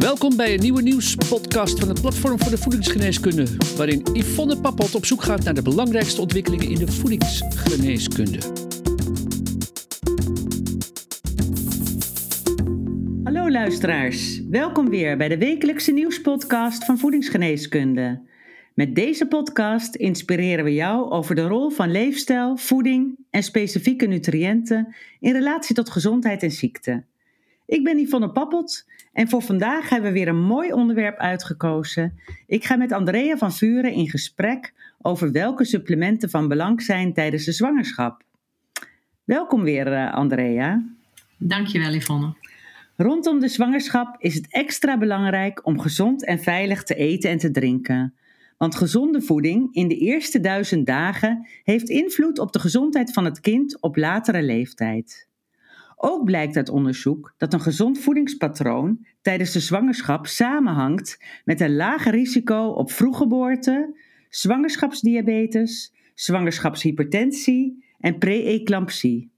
Welkom bij een nieuwe nieuwspodcast van het Platform voor de Voedingsgeneeskunde, waarin Yvonne Pappot op zoek gaat naar de belangrijkste ontwikkelingen in de voedingsgeneeskunde. Hallo luisteraars, welkom weer bij de wekelijkse nieuwspodcast van Voedingsgeneeskunde. Met deze podcast inspireren we jou over de rol van leefstijl, voeding en specifieke nutriënten in relatie tot gezondheid en ziekte. Ik ben Yvonne Pappot en voor vandaag hebben we weer een mooi onderwerp uitgekozen. Ik ga met Andrea van Vuren in gesprek over welke supplementen van belang zijn tijdens de zwangerschap. Welkom weer, uh, Andrea. Dankjewel, Yvonne. Rondom de zwangerschap is het extra belangrijk om gezond en veilig te eten en te drinken. Want gezonde voeding in de eerste duizend dagen heeft invloed op de gezondheid van het kind op latere leeftijd. Ook blijkt uit onderzoek dat een gezond voedingspatroon tijdens de zwangerschap samenhangt met een lager risico op vroeggeboorte, zwangerschapsdiabetes, zwangerschapshypertensie en pre-eclampsie.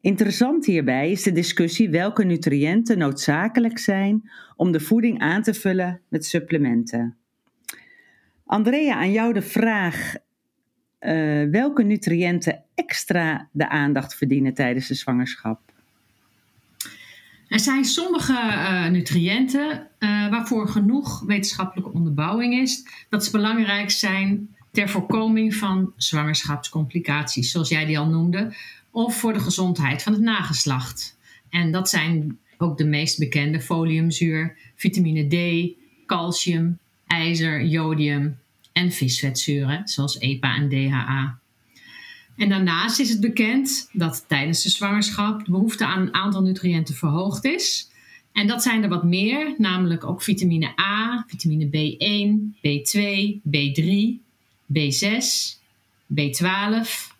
Interessant hierbij is de discussie welke nutriënten noodzakelijk zijn om de voeding aan te vullen met supplementen. Andrea, aan jou de vraag: uh, welke nutriënten extra de aandacht verdienen tijdens de zwangerschap? Er zijn sommige uh, nutriënten uh, waarvoor genoeg wetenschappelijke onderbouwing is dat ze belangrijk zijn ter voorkoming van zwangerschapscomplicaties, zoals jij die al noemde, of voor de gezondheid van het nageslacht. En dat zijn ook de meest bekende foliumzuur, vitamine D, calcium, ijzer, jodium en visvetzuren, zoals EPA en DHA. En daarnaast is het bekend dat tijdens de zwangerschap de behoefte aan een aantal nutriënten verhoogd is. En dat zijn er wat meer, namelijk ook vitamine A, vitamine B1, B2, B3, B6, B12,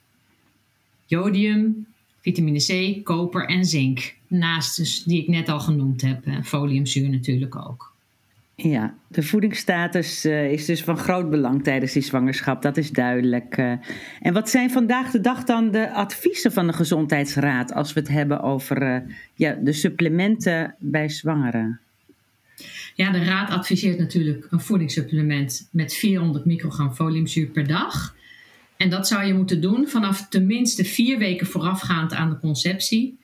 jodium, vitamine C, koper en zink. Naast dus die ik net al genoemd heb, foliumzuur natuurlijk ook. Ja, de voedingsstatus uh, is dus van groot belang tijdens die zwangerschap, dat is duidelijk. Uh, en wat zijn vandaag de dag dan de adviezen van de Gezondheidsraad als we het hebben over uh, ja, de supplementen bij zwangeren? Ja, de raad adviseert natuurlijk een voedingssupplement met 400 microgram foliumzuur per dag. En dat zou je moeten doen vanaf tenminste vier weken voorafgaand aan de conceptie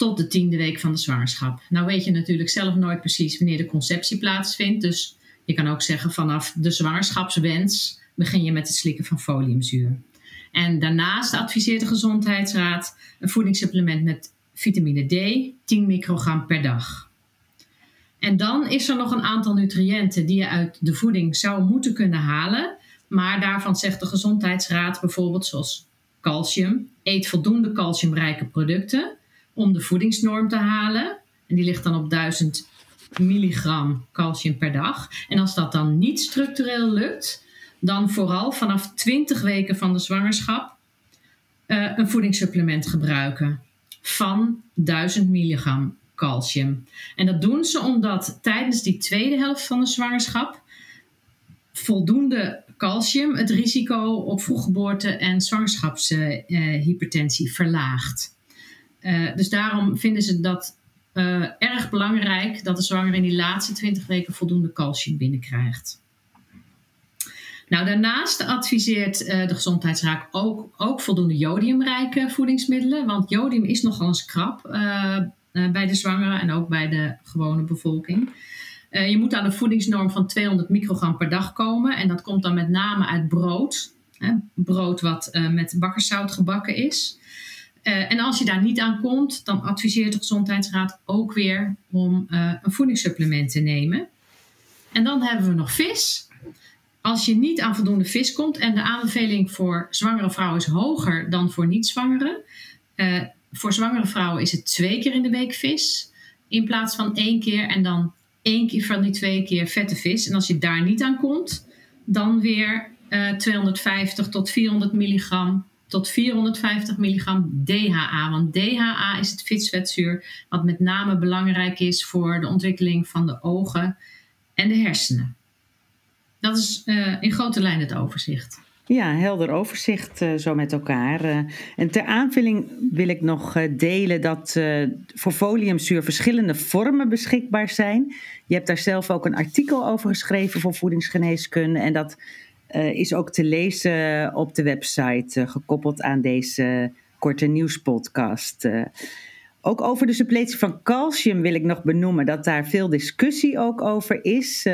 tot de tiende week van de zwangerschap. Nou weet je natuurlijk zelf nooit precies wanneer de conceptie plaatsvindt. Dus je kan ook zeggen vanaf de zwangerschapswens begin je met het slikken van foliumzuur. En daarnaast adviseert de Gezondheidsraad een voedingssupplement met vitamine D, 10 microgram per dag. En dan is er nog een aantal nutriënten die je uit de voeding zou moeten kunnen halen. Maar daarvan zegt de Gezondheidsraad bijvoorbeeld zoals calcium. Eet voldoende calciumrijke producten om de voedingsnorm te halen. En die ligt dan op 1000 milligram calcium per dag. En als dat dan niet structureel lukt, dan vooral vanaf 20 weken van de zwangerschap uh, een voedingssupplement gebruiken van 1000 milligram calcium. En dat doen ze omdat tijdens die tweede helft van de zwangerschap voldoende calcium het risico op vroeggeboorte en zwangerschapshypertensie uh, verlaagt. Uh, dus daarom vinden ze dat uh, erg belangrijk dat de zwangere in die laatste 20 weken voldoende calcium binnenkrijgt. Nou, daarnaast adviseert uh, de Gezondheidsraad ook, ook voldoende jodiumrijke voedingsmiddelen. Want jodium is nogal eens krap bij de zwangere en ook bij de gewone bevolking. je moet aan een voedingsnorm van 200 microgram per dag komen. En dat komt dan met name uit brood. Hè, brood wat met bakkerszout gebakken is. Uh, en als je daar niet aan komt, dan adviseert de Gezondheidsraad ook weer om uh, een voedingssupplement te nemen. En dan hebben we nog vis. Als je niet aan voldoende vis komt en de aanbeveling voor zwangere vrouwen is hoger dan voor niet-zwangere. Uh, voor zwangere vrouwen is het twee keer in de week vis in plaats van één keer en dan één keer van die twee keer vette vis. En als je daar niet aan komt, dan weer 250 tot 400 milligram tot 450 milligram DHA. Want DHA is het visvetzuur wat met name belangrijk is voor de ontwikkeling van de ogen en de hersenen. Dat is uh, in grote lijnen het overzicht. Ja, helder overzicht uh, zo met elkaar. Uh, en ter aanvulling wil ik nog delen dat voor foliumzuur verschillende vormen beschikbaar zijn. Je hebt daar zelf ook een artikel over geschreven voor voedingsgeneeskunde. En dat is ook te lezen op de website, gekoppeld aan deze korte nieuwspodcast. ook over de suppletie van calcium wil ik nog benoemen dat daar veel discussie ook over is.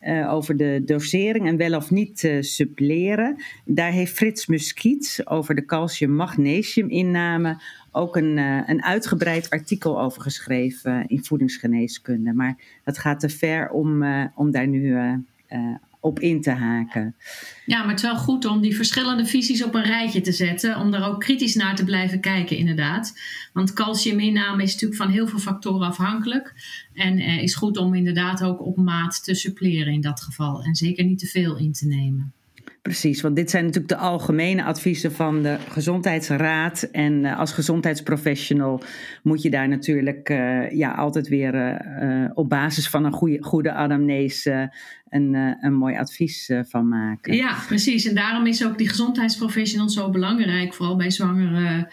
Uh, over de dosering en wel of niet uh, suppleren. Daar heeft Frits Muskiet over de calcium-magnesium-inname ook een, uh, een uitgebreid artikel over geschreven in voedingsgeneeskunde. Maar dat gaat te ver om, om daar nu op in te haken. Ja, maar het is wel goed om die verschillende visies op een rijtje te zetten. Om daar ook kritisch naar te blijven kijken, inderdaad. Want calciuminname is natuurlijk van heel veel factoren afhankelijk. En uh, is goed om inderdaad ook op maat te suppleren in dat geval. En zeker niet te veel in te nemen. Precies, want dit zijn natuurlijk de algemene adviezen van de Gezondheidsraad. En uh, als gezondheidsprofessional moet je daar natuurlijk uh, ja, altijd weer uh, op basis van een goede, goede anamnese een, een mooi advies van maken. Ja, precies. En daarom is ook die gezondheidsprofessional zo belangrijk, vooral bij zwangeren,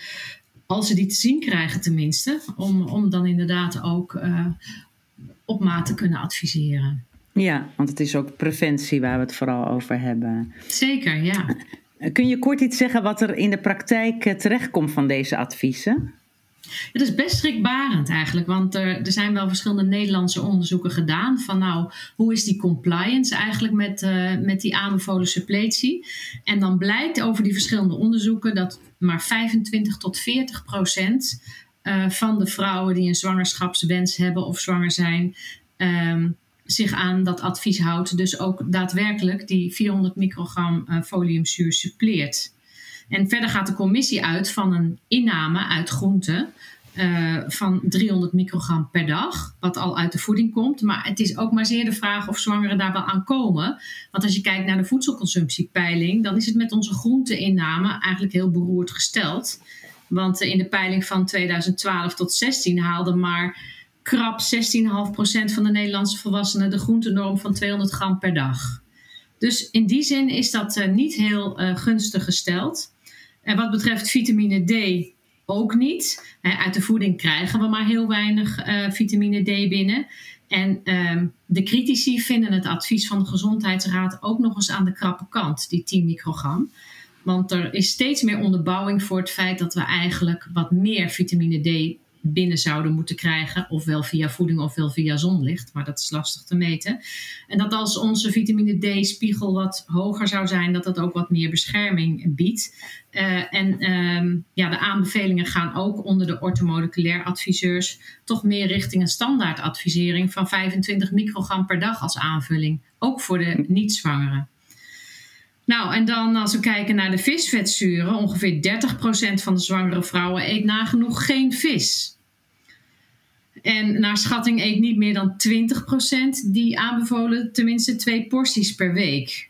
als ze die te zien krijgen tenminste. Om, om dan inderdaad ook op maat te kunnen adviseren. Ja, want het is ook preventie waar we het vooral over hebben. Zeker, ja. Kun je kort iets zeggen wat er in de praktijk eh, terechtkomt van deze adviezen? Het is best schrikbarend eigenlijk, want er, er, zijn wel verschillende Nederlandse onderzoeken gedaan van nou, hoe is die compliance eigenlijk met, uh, met die aanbevolen suppletie? En dan blijkt over die verschillende onderzoeken dat maar 25 tot 40 procent uh, van de vrouwen die een zwangerschapswens hebben of zwanger zijn, um, zich aan dat advies houdt. Dus ook daadwerkelijk die 400 microgram uh, foliumzuur suppleert. En verder gaat de commissie uit van een inname uit groenten uh, van 300 microgram per dag, wat al uit de voeding komt. Maar het is ook maar zeer de vraag of zwangeren daar wel aan komen. Want als je kijkt naar de voedselconsumptiepeiling, dan is het met onze groenteinname eigenlijk heel beroerd gesteld. Want in de peiling van 2012 tot 16 haalde maar krap 16,5% van de Nederlandse volwassenen de groentenorm van 200 gram per dag. Dus in die zin is dat uh, niet heel uh, gunstig gesteld. En wat betreft vitamine D ook niet. uit de voeding krijgen we maar heel weinig uh, vitamine D binnen. En ehm, de critici vinden het advies van de Gezondheidsraad ook nog eens aan de krappe kant, die 10 microgram. Want er is steeds meer onderbouwing voor het feit dat we eigenlijk wat meer vitamine D binnen zouden moeten krijgen, ofwel via voeding ofwel via zonlicht, maar dat is lastig te meten. En dat als onze vitamine D-spiegel wat hoger zou zijn, dat dat ook wat meer bescherming biedt. Uh, en uh, ja, de aanbevelingen gaan ook onder de ortomoleculair adviseurs toch meer richting een standaardadvisering van 25 microgram per dag als aanvulling, ook voor de niet-zwangeren. Nou, en dan als we kijken naar de visvetzuren, ongeveer 30% van de zwangere vrouwen eet nagenoeg geen vis. En naar schatting eet niet meer dan 20% die aanbevolen tenminste twee porties per week.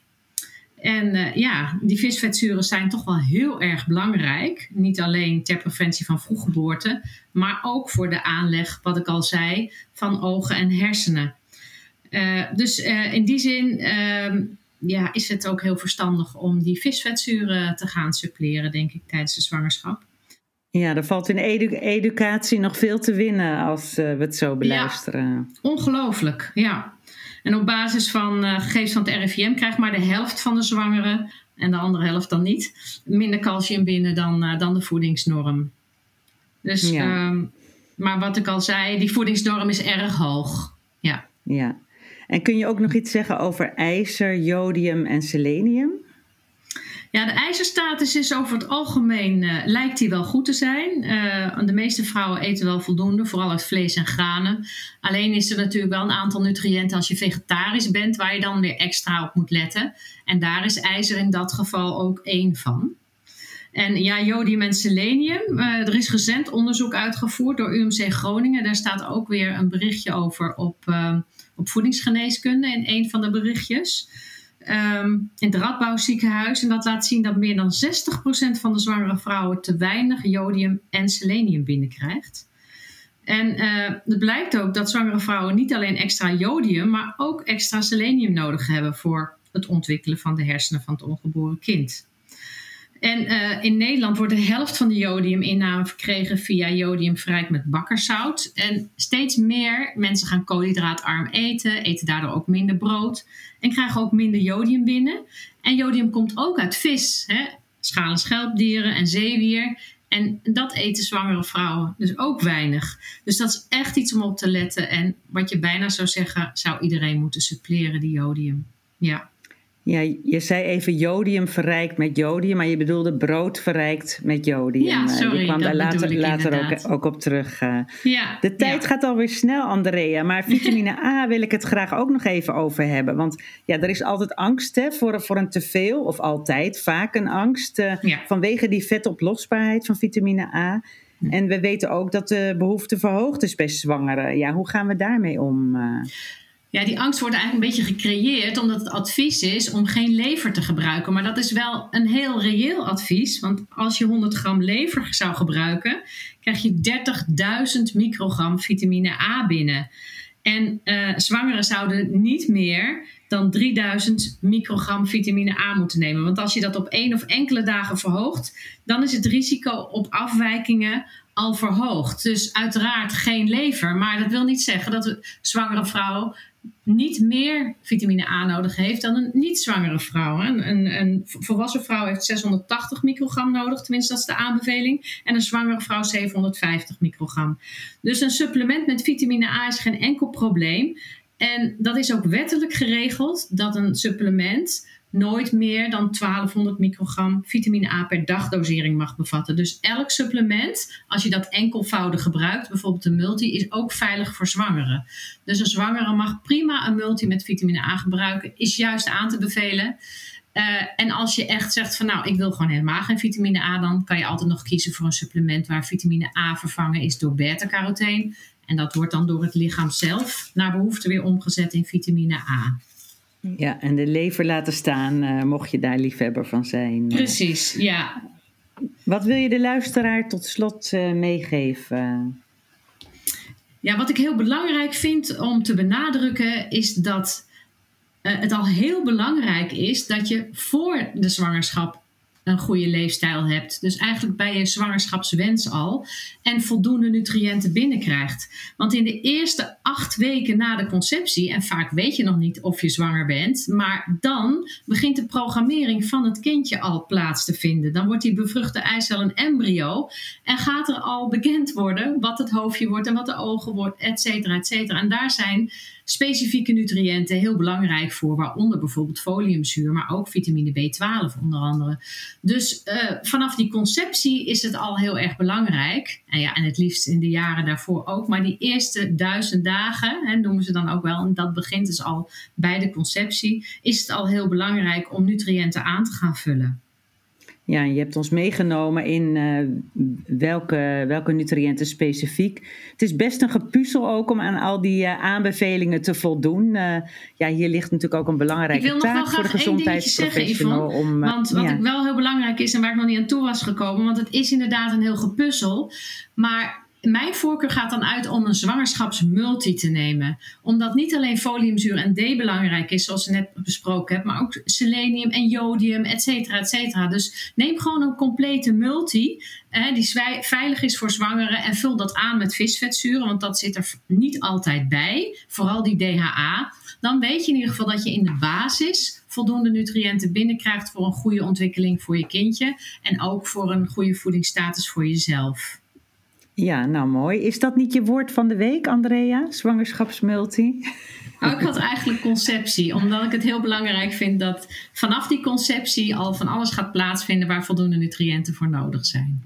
En uh, ja, die visvetzuren zijn toch wel heel erg belangrijk. Niet alleen ter preventie van vroeggeboorte, maar ook voor de aanleg, wat ik al zei, van ogen en hersenen. Uh, dus uh, in die zin ehm, ja, is het ook heel verstandig om die visvetzuren te gaan suppleren, denk ik, tijdens de zwangerschap. Ja, er valt in educatie nog veel te winnen als uh, we het zo beluisteren. Ja, ongelooflijk, ja. En op basis van uh, gegevens van het RIVM krijgt maar de helft van de zwangeren, en de andere helft dan niet, minder calcium binnen dan, uh, dan de voedingsnorm. Dus, ja. um, maar wat ik al zei, die voedingsnorm is erg hoog. Ja. ja. En kun je ook nog iets zeggen over ijzer, jodium en selenium? Ja, de ijzerstatus is over het algemeen uh, lijkt die wel goed te zijn. Uh, de meeste vrouwen eten wel voldoende, vooral uit vlees en granen. Alleen is er natuurlijk wel een aantal nutriënten als je vegetarisch bent, waar je dan weer extra op moet letten. En daar is ijzer in dat geval ook één van. En ja, jodium en selenium. Uh, er is recent onderzoek uitgevoerd door UMC Groningen. Daar staat ook weer een berichtje over op, op voedingsgeneeskunde in een van de berichtjes um, in het Radbouwziekenhuis. En dat laat zien dat meer dan 60% van de zwangere vrouwen te weinig jodium en selenium binnenkrijgt. En uh, het blijkt ook dat zwangere vrouwen niet alleen extra jodium, maar ook extra selenium nodig hebben voor het ontwikkelen van de hersenen van het ongeboren kind. En uh, in Nederland wordt de helft van de jodiuminname verkregen via jodium verrijkt met bakkerzout. En steeds meer mensen gaan koolhydraatarm eten, eten daardoor ook minder brood en krijgen ook minder jodium binnen. En jodium komt ook uit vis, hè? schalen schelpdieren en zeewier. En dat eten zwangere vrouwen dus ook weinig. Dus dat is echt iets om op te letten. En wat je bijna zou zeggen, zou iedereen moeten suppleren, die jodium. Ja. Ja, je zei even jodium verrijkt met jodium, maar je bedoelde brood verrijkt met jodium. Ja, eh, sorry, je kwam daar later, later ook, ook, op terug. Eh. Ja, de tijd gaat alweer snel, Andrea. Maar vitamine A wil ik het graag ook nog even over hebben. Want ja, er is altijd angst hè, voor, voor een teveel, of altijd vaak een angst, uh, vanwege die vetoplosbaarheid van vitamine A. En we weten ook dat de behoefte verhoogd is bij zwangeren. Ja, hoe gaan we daarmee om? Ja, die angst wordt eigenlijk een beetje gecreëerd omdat het advies is om geen lever te gebruiken. Maar dat is wel een heel reëel advies. Want als je 100 gram lever zou gebruiken, krijg je 30.000 microgram vitamine A binnen. En uh, zwangeren zouden niet meer dan 3000 microgram vitamine A moeten nemen. Want als je dat op één of enkele dagen verhoogt, dan is het risico op afwijkingen al verhoogd. Dus uiteraard geen lever. Maar dat wil niet zeggen dat de zwangere vrouw niet meer vitamine A nodig heeft dan een niet-zwangere vrouw. Een, een, een, volwassen vrouw heeft 680 microgram nodig, tenminste dat is de aanbeveling. En een zwangere vrouw 750 microgram. Dus een supplement met vitamine A is geen enkel probleem. En dat is ook wettelijk geregeld dat een supplement nooit meer dan 1200 microgram vitamine A per dag dosering mag bevatten. Dus elk supplement, als je dat enkelvoudig gebruikt, bijvoorbeeld een multi, is ook veilig voor zwangeren. Dus een zwangere mag prima een multi met vitamine A gebruiken, is juist aan te bevelen. Uh, en als je echt zegt van nou, ik wil gewoon helemaal geen vitamine A, dan kan je altijd nog kiezen voor een supplement waar vitamine A vervangen is door beta-carotene. En dat wordt dan door het lichaam zelf naar behoefte weer omgezet in vitamine A. Ja, en de lever laten staan, uh, mocht je daar liefhebber van zijn. Precies, ja. Wat wil je de luisteraar tot slot uh, meegeven? Ja, wat ik heel belangrijk vind om te benadrukken is dat uh, het al heel belangrijk is dat je voor de zwangerschap een goede leefstijl hebt. Dus eigenlijk bij je zwangerschapswens al. En voldoende nutriënten binnenkrijgt. Want in de eerste acht weken na de conceptie, en vaak weet je nog niet of je zwanger bent, maar dan begint de programmering van het kindje al plaats te vinden. Dan wordt die bevruchte eicel een embryo en gaat er al bekend worden wat het hoofdje wordt en wat de ogen wordt, et cetera, et cetera. En daar zijn specifieke nutriënten heel belangrijk voor, waaronder bijvoorbeeld foliumzuur, maar ook vitamine B12 onder andere. Dus uh, vanaf die conceptie is het al heel erg belangrijk. En, ja, en het liefst in de jaren daarvoor ook. Maar die eerste duizend dagen, hè, noemen ze dan ook wel, en dat begint dus al bij de conceptie, is het al heel belangrijk om nutriënten aan te gaan vullen. Ja, je hebt ons meegenomen in uh, welke, welke nutriënten specifiek. Het is best een gepuzzel ook om aan al die uh, aanbevelingen te voldoen. Uh, ja, hier ligt natuurlijk ook een belangrijke taak voor de gezondheidsprofessional. Zeggen, om, want wat ja. wel heel belangrijk is en waar ik nog niet aan toe was gekomen, want het is inderdaad een heel gepuzzel. Maar mijn voorkeur gaat dan uit om een zwangerschapsmulti te nemen. Omdat niet alleen foliumzuur en D belangrijk is, zoals ik net besproken heb, maar ook selenium en jodium, et cetera, et cetera. Dus neem gewoon een complete multi die veilig is voor zwangeren en vul dat aan met visvetzuren, want dat zit er niet altijd bij. Vooral die DHA. Dan weet je in ieder geval dat je in de basis voldoende nutriënten binnenkrijgt voor een goede ontwikkeling voor je kindje en ook voor een goede voedingsstatus voor jezelf. Ja, nou mooi. Is dat niet je woord van de week, Andrea? Zwangerschapsmulti? Nou, ik had eigenlijk conceptie, omdat ik het heel belangrijk vind dat vanaf die conceptie al van alles gaat plaatsvinden waar voldoende nutriënten voor nodig zijn.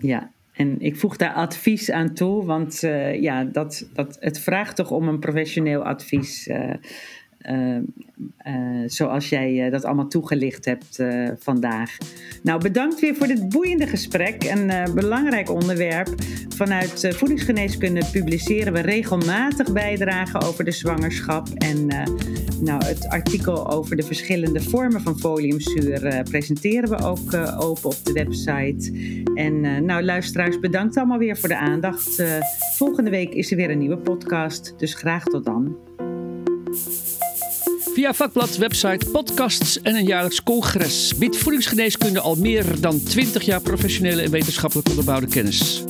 Ja, en ik voeg daar advies aan toe, want uh, ja, dat, dat, het vraagt toch om een professioneel advies. Uh, zoals jij uh, dat allemaal toegelicht hebt vandaag. Nou, bedankt weer voor dit boeiende gesprek. Een belangrijk onderwerp. Vanuit voedingsgeneeskunde publiceren we regelmatig bijdragen over de zwangerschap. En nou, het artikel over de verschillende vormen van foliumzuur presenteren we ook open op de website. En nou, luisteraars, bedankt allemaal weer voor de aandacht. volgende week is er weer een nieuwe podcast. Dus graag tot dan. Via vakblad, website, podcasts en een jaarlijks congres biedt voedingsgeneeskunde al meer dan 20 jaar professionele en wetenschappelijk onderbouwde kennis.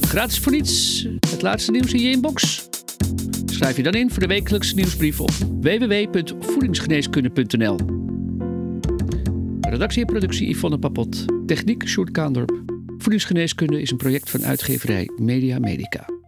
Gratis voor niets, het laatste nieuws in je inbox. Schrijf je dan in voor de wekelijkse nieuwsbrief op www.voedingsgeneeskunde.nl. Redactie en productie Yvonne Papot. Techniek Sjoerd Kaandorp. Voedingsgeneeskunde is een project van uitgeverij Media Medica.